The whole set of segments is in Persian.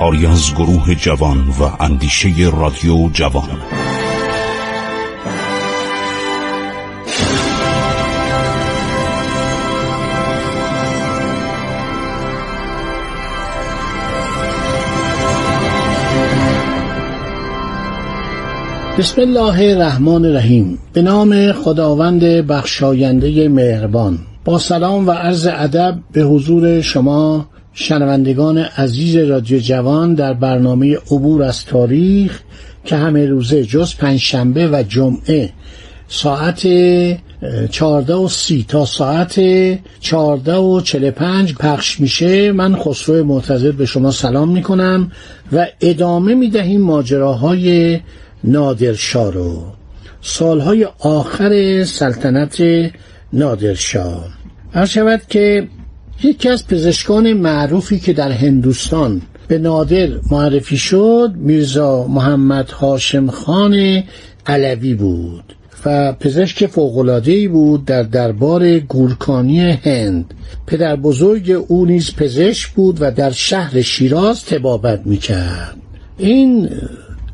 کاری از گروه جوان و اندیشه رادیو جوان. بسم الله الرحمن الرحیم. به نام خداوند بخشاینده مهربان. با سلام و عرض ادب به حضور شما شنوندگان عزیز رادیو جوان در برنامه عبور از تاریخ که همه روزه جز پنجشنبه و جمعه ساعت چهارده و سی تا ساعت چهارده و چل پنج پخش میشه. من خسرو معتظر به شما سلام می‌کنم و ادامه می‌دهیم ماجراهای نادرشاه رو. سالهای آخر سلطنت نادرشاه هر شود که یکی از پزشکان معروفی که در هندوستان به نادر معرفی شد میرزا محمد هاشم خان علوی بود و پزشک فوق‌العاده‌ای بود در دربار گورکانی هند. پدر بزرگ او نیز پزشک بود و در شهر شیراز تبابت می‌کرد. این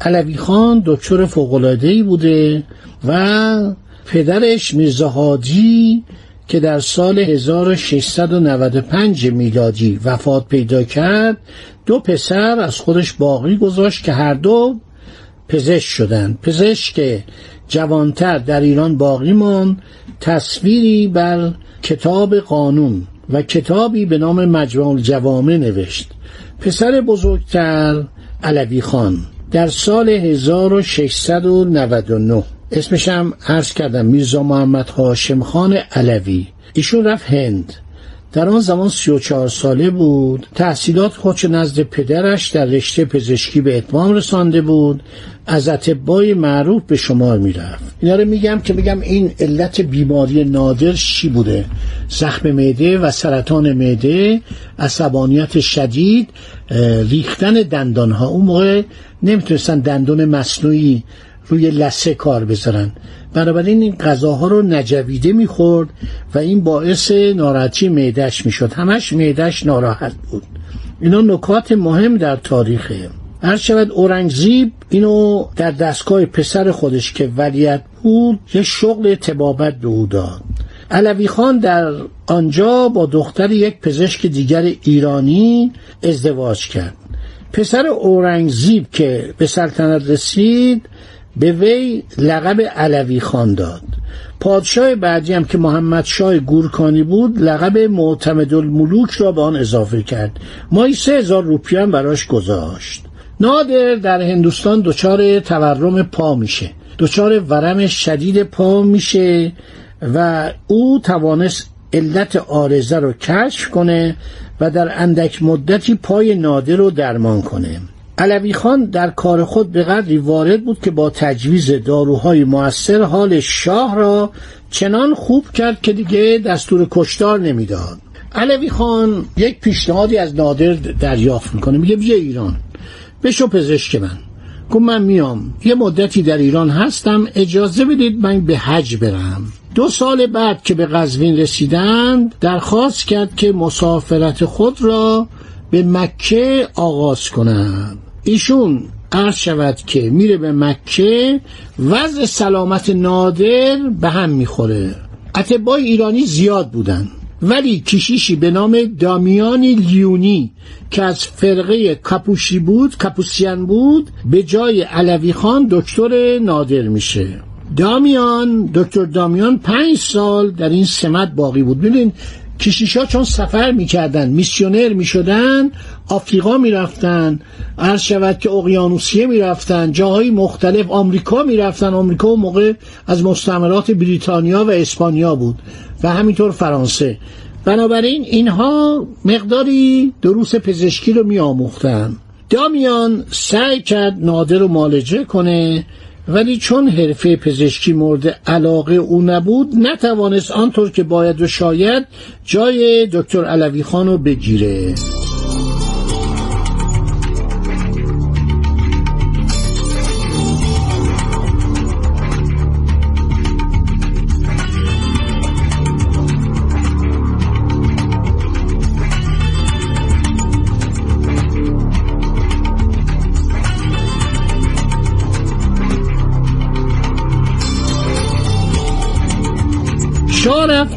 علوی خان دکتر فوق‌العاده‌ای بوده و پدرش میرزا حاجی که در سال 1695 میلادی وفات پیدا کرد دو پسر از خودش باقی گذاشت که هر دو پزشک شدند. پزشک جوانتر در ایران باقی ماند تصویری بر کتاب قانون و کتابی به نام مجموع الجوامع نوشت. پسر بزرگتر علوی خان در سال 1699 اسمش هم عرض کردم میرزا محمد هاشم خان علوی. ایشون رفت هند. در آن زمان 34 ساله بود. تحصیلات خودش نزد پدرش در رشته پزشکی به اتمام رسانده بود. از اطبای معروف به شمار می‌رفت. اینا رو میگم که بگم این علت بیماری نادر چی بوده؟ زخم معده و سرطان معده عصبانیت شدید ریختن دندان ها اون موقع نمی‌تونستن دندون مصنوعی روی لسه کار بذارن. بنابراین این غذاها رو نجویده می‌خورد و این باعث ناراحتی معدش می‌شد. همش معدش ناراحت بود. اینا نکات مهم در تاریخه. هر شود اورنگزیب اینو در دستگاه پسر خودش که ولیت بود یه شغل تبابت به او داد. علوی خان در آنجا با دختر یک پزشک دیگر ایرانی ازدواج کرد. پسر اورنگزیب که به سلطنت رسید به وی لقب علوی خان داد. پادشاه بعدی هم که محمد شاه گورکانی بود لقب معتمد الملوک را به آن اضافه کرد. مایی سه هزار روپیه هم براش گذاشت. نادر در هندوستان دچار تورم پا میشه. دچار ورم شدید پا میشه و او توانست علت آرزه رو کشف کنه و در اندک مدتی پای نادر رو درمان کنه. علوی خان در کار خود به قدری وارد بود که با تجویز داروهای موثر حال شاه را چنان خوب کرد که دیگه دستور کشتار نمی‌داد. علوی خان یک پیشنهادی از نادر دریافت می‌کنه. میگه بیا ایران بشو پزشک من. گفت من میام. یه مدتی در ایران هستم اجازه بدید من به حج برم. دو سال بعد که به قزوین رسیدند درخواست کرد که مسافرت خود را به مکه آغاز کنند. ایشون عرض شود که میره به مکه وضع سلامت نادر به هم می‌خوره. اتباع ایرانی زیاد بودن ولی کشیشی به نام دامیانی لیونی که از فرقه کپوشی بود کپوسیان بود به جای علوی خان دکتر نادر میشه. دامیان دکتر دامیان پنج سال در این سمت باقی بود. ببینید کشیشا چون سفر می‌کردن میسیونر می‌شدن آفریقا می‌رفتن عرض شود که اقیانوسیه می‌رفتن جاهای مختلف آمریکا می‌رفتن. آمریکا و موقع از مستعمرات بریتانیا و اسپانیا بود و همینطور فرانسه. بنابراین اینها مقداری دروس پزشکی رو میآموختن. دامیان سعی کرد نادر رو معالجه کنه ولی چون حرفه پزشکی مورد علاقه او نبود نتوانست آنطور که باید و شاید جای دکتر علوی خان رو بگیره.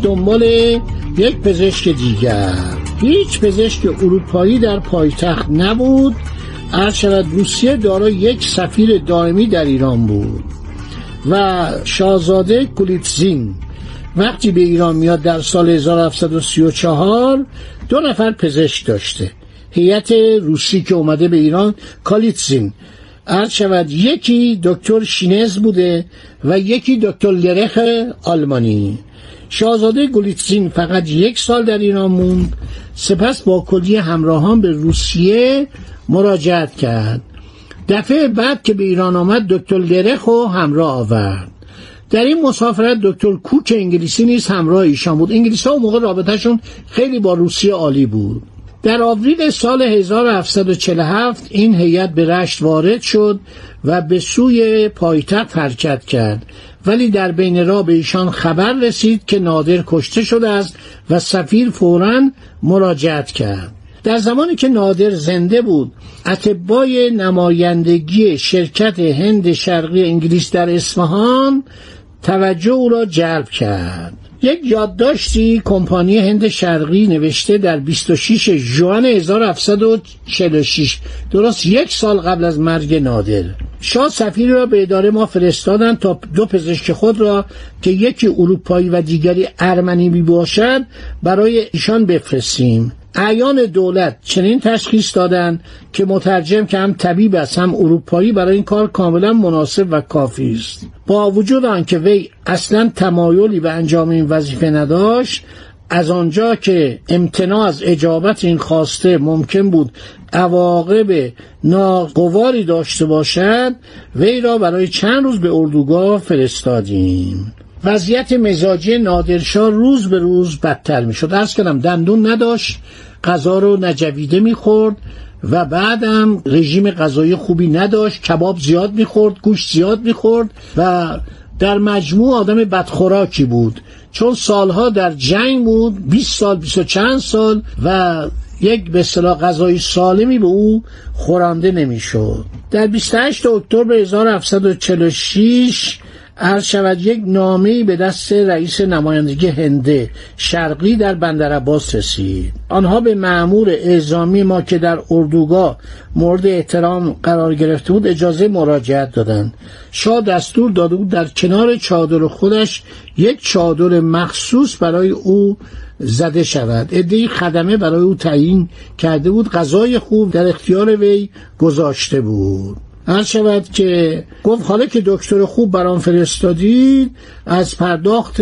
دنبال یک پزشک دیگر. هیچ پزشک اروپایی در پایتخت نبود. عرض شود روسیه دارای یک سفیر دائمی در ایران بود. و شاهزاده کولیتزین وقتی به ایران میاد در سال 1734 دو نفر پزشک داشته. هیئت روسی که اومده به ایران کالیتزین عرض شود یکی دکتر شینز بوده و یکی دکتر لرخ آلمانی. شاهزاده گلیتزین فقط یک سال در ایران موند. سپس با کلی همراهان به روسیه مراجعت کرد. دفعه بعد که به ایران آمد دکتر لرخ رو همراه آورد. در این مسافرت دکتر کوک انگلیسی نیز همراه ایشان بود. انگلیس ها موقع رابطهشون خیلی با روسیه عالی بود. در آوریل سال 1747 این هیئت به رشت وارد شد و به سوی پایتخت حرکت کرد. ولی در بین راه به ایشان خبر رسید که نادر کشته شده است و سفیر فورا مراجعت کرد. در زمانی که نادر زنده بود اتبای نمایندگی شرکت هند شرقی انگلیس در اصفهان توجه او را جلب کرد. یک یادداشتی کمپانی هند شرقی نوشته در 26 ژوئن 1746 درست یک سال قبل از مرگ نادر. شاه سفیر را به اداره ما فرستادن تا دو پزشک خود را که یکی اروپایی و دیگری ارمنی می باشد برای ایشان بفرستیم. اعیان دولت چنین تشخیص دادند که مترجم که هم طبیب است هم اروپایی برای این کار کاملا مناسب و کافی است. با وجود آنکه وی اصلا تمایلی به انجام این وظیفه نداشت از آنجا که امتناع از اجابت این خواسته ممکن بود عواقب ناگواری داشته باشد وی را برای چند روز به اردوگاه فرستادیم. وضعیت مزاجی نادرشاه روز به روز بدتر می شد ارز کردم دندون نداشت غذا رو نجویده می‌خورد و بعدم رژیم غذایی خوبی نداشت کباب زیاد می‌خورد گوشت زیاد می‌خورد و در مجموع آدم بدخوراکی بود. چون سالها در جنگ بود 20 سال 20 چند سال و یک به اصطلاح غذای سالمی به او خورانده نمی‌شد. در 28 اکتبر 1746 عرض شود یک نامه به دست رئیس نمایندگی هنده شرقی در بندر عباس رسید. آنها به معمور اعزامی ما که در اردوگاه مورد احترام قرار گرفته بود اجازه مراجعت دادند. شاه دستور داده بود در کنار چادر خودش یک چادر مخصوص برای او زده شود. عدهای خدمه برای او تعیین کرده بود. غذای خوب در اختیار وی گذاشته بود. هر شود که گفت حالا که دکتر خوب برام فرستادید از پرداخت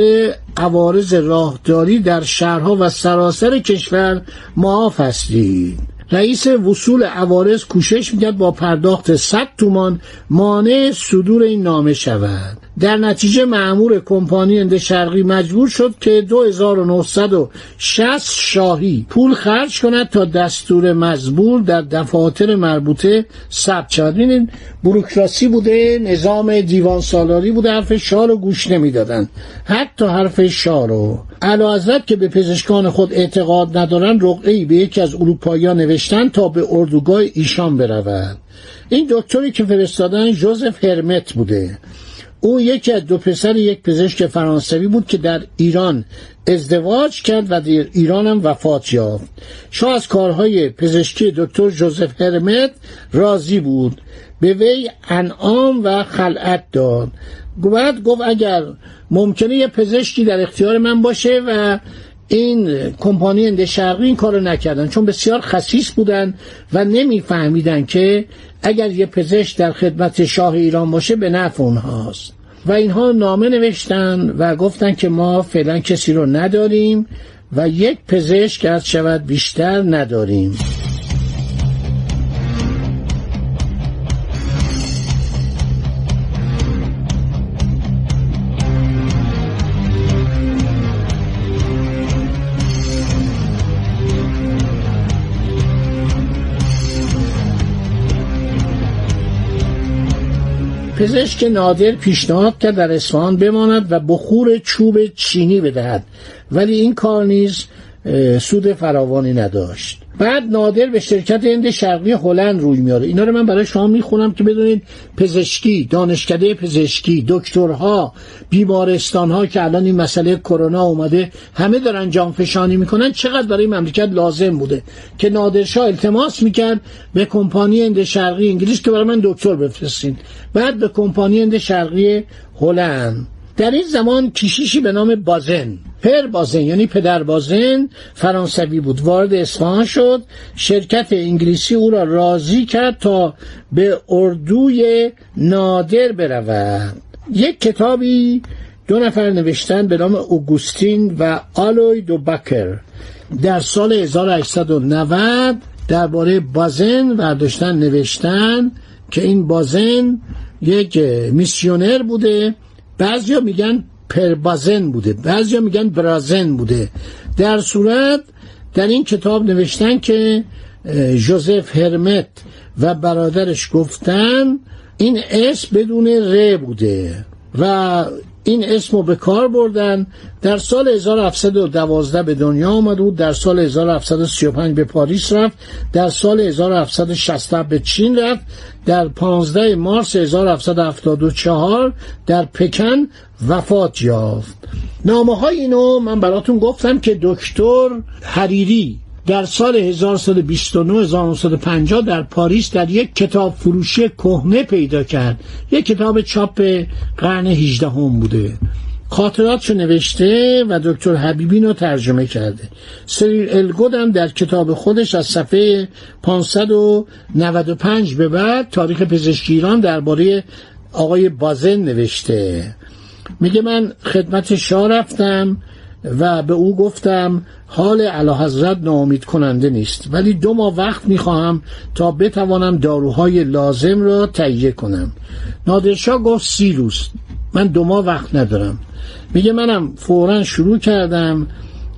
عوارض راهداری در شهرها و سراسر کشور معاف هستید. رئیس وصول عوارض کوشش می‌کرد با پرداخت 100 تومان مانع صدور این نامه شود. در نتیجه معمور کمپانی هند شرقی مجبور شد که 2960 شاهی پول خرج کند تا دستور مزبور در دفاتر مربوطه ثبت شود. ببینید بروکراسی بوده نظام دیوان سالاری بوده حرف شاه رو گوش نمی‌دادن. حتی حرف شاه رو. که به پزشکان خود اعتقاد ندارن رقعی به یکی از اروپاییان نوشتن تا به اردوگاه ایشان برود. این دکتری که فرستادن جوزف هرمت بوده. او یکی از دو پسر یک پزشک فرانسوی بود که در ایران ازدواج کرد و در ایران هم وفات یافت. شاه از کارهای پزشکی دکتر جوزف هرمت راضی بود. به وی انعام و خلعت داد. بعد گفت اگر ممکنه یه پزشکی در اختیار من باشه و این کمپانی هند شرقی این کارو نکردن. چون بسیار خصیص بودن و نمیفهمیدن که اگر یه پزشک در خدمت شاه ایران باشه به نفع اونهاست. و اینها نامه نوشتن و گفتن که ما فعلا کسی رو نداریم و یک پزشک از شود بیشتر نداریم. پزشک نادر پیشنهاد کرد در اصفهان بماند و بخور چوب چینی بدهد. ولی این کار نیز سود فراوانی نداشت. بعد نادر به شرکت هند شرقی هلند روی میاره. اینا رو من برای شما می‌خونم که بدونید پزشکی دانشکده پزشکی دکترها بیمارستانها که الان این مسئله کرونا اومده همه دارن جانفشانی می‌کنن. چقدر برای مملکت لازم بوده؟ که نادرشاه التماس می‌کرد به کمپانی هند شرقی انگلیس که برای من دکتر بفرستین. بعد به کمپانی هند شرقی هلند. در این زمان کشیشی به نام بازن. پر بازن یعنی پدر بازن فرانسوی بود. وارد اصفهان شد. شرکت انگلیسی او را راضی کرد تا به اردوی نادر برود یک کتابی دو نفر نوشتن به نام اوگوستین و آلوی دو بکر. در سال 1890 درباره بازن برداشتن نوشتن که این بازن یک میسیونر بوده. بعضیا میگن پربازن بوده. بعضیا میگن برازن بوده. در صورت در این کتاب نوشتن که جوزف هرمت و برادرش گفتن این اسم بدون ر بوده و این اسم رو به کار بردن. در سال 1712 به دنیا آمد بود. در سال 1735 به پاریس رفت. در سال 1760 به چین رفت. در 15 مارس 1774 در پکن وفات یافت. نامه های اینو من براتون گفتم که دکتر حریری در سال 1129 1950 در پاریس در یک کتاب فروشی کهنه پیدا کرد. یک کتاب چاپ قرن 18 هم بوده. خاطراتشو نوشته و دکتر حبیبین رو ترجمه کرده. سریل الگود هم در کتاب خودش از صفحه 595 به بعد تاریخ پزشکی ایران درباره آقای بازن نوشته. میگه من خدمت شاه رفتم. و به او گفتم حال علا حضرت ناامید کننده نیست ولی دو ماه وقت می‌خواهم تا بتوانم داروهای لازم را تهیه کنم. نادرشاه گفت سی روز من دو ماه وقت ندارم. میگه منم فورا شروع کردم.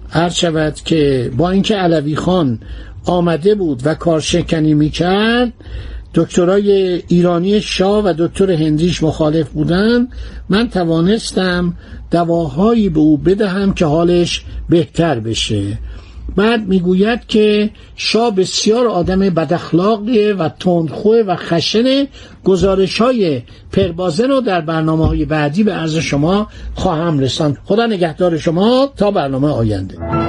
هر شود که با اینکه علوی خان آمده بود و کارشکنی می‌کرد دکترای ایرانی شاه و دکتر هندیش مخالف بودن من توانستم دواهایی به او بدهم که حالش بهتر بشه. بعد می‌گوید که شاه بسیار آدم بداخلاقیه و تندخوه و خشن گزارش های پربازن رو در برنامه های بعدی به عرض شما خواهم رساند. خدا نگهدار شما تا برنامه آینده.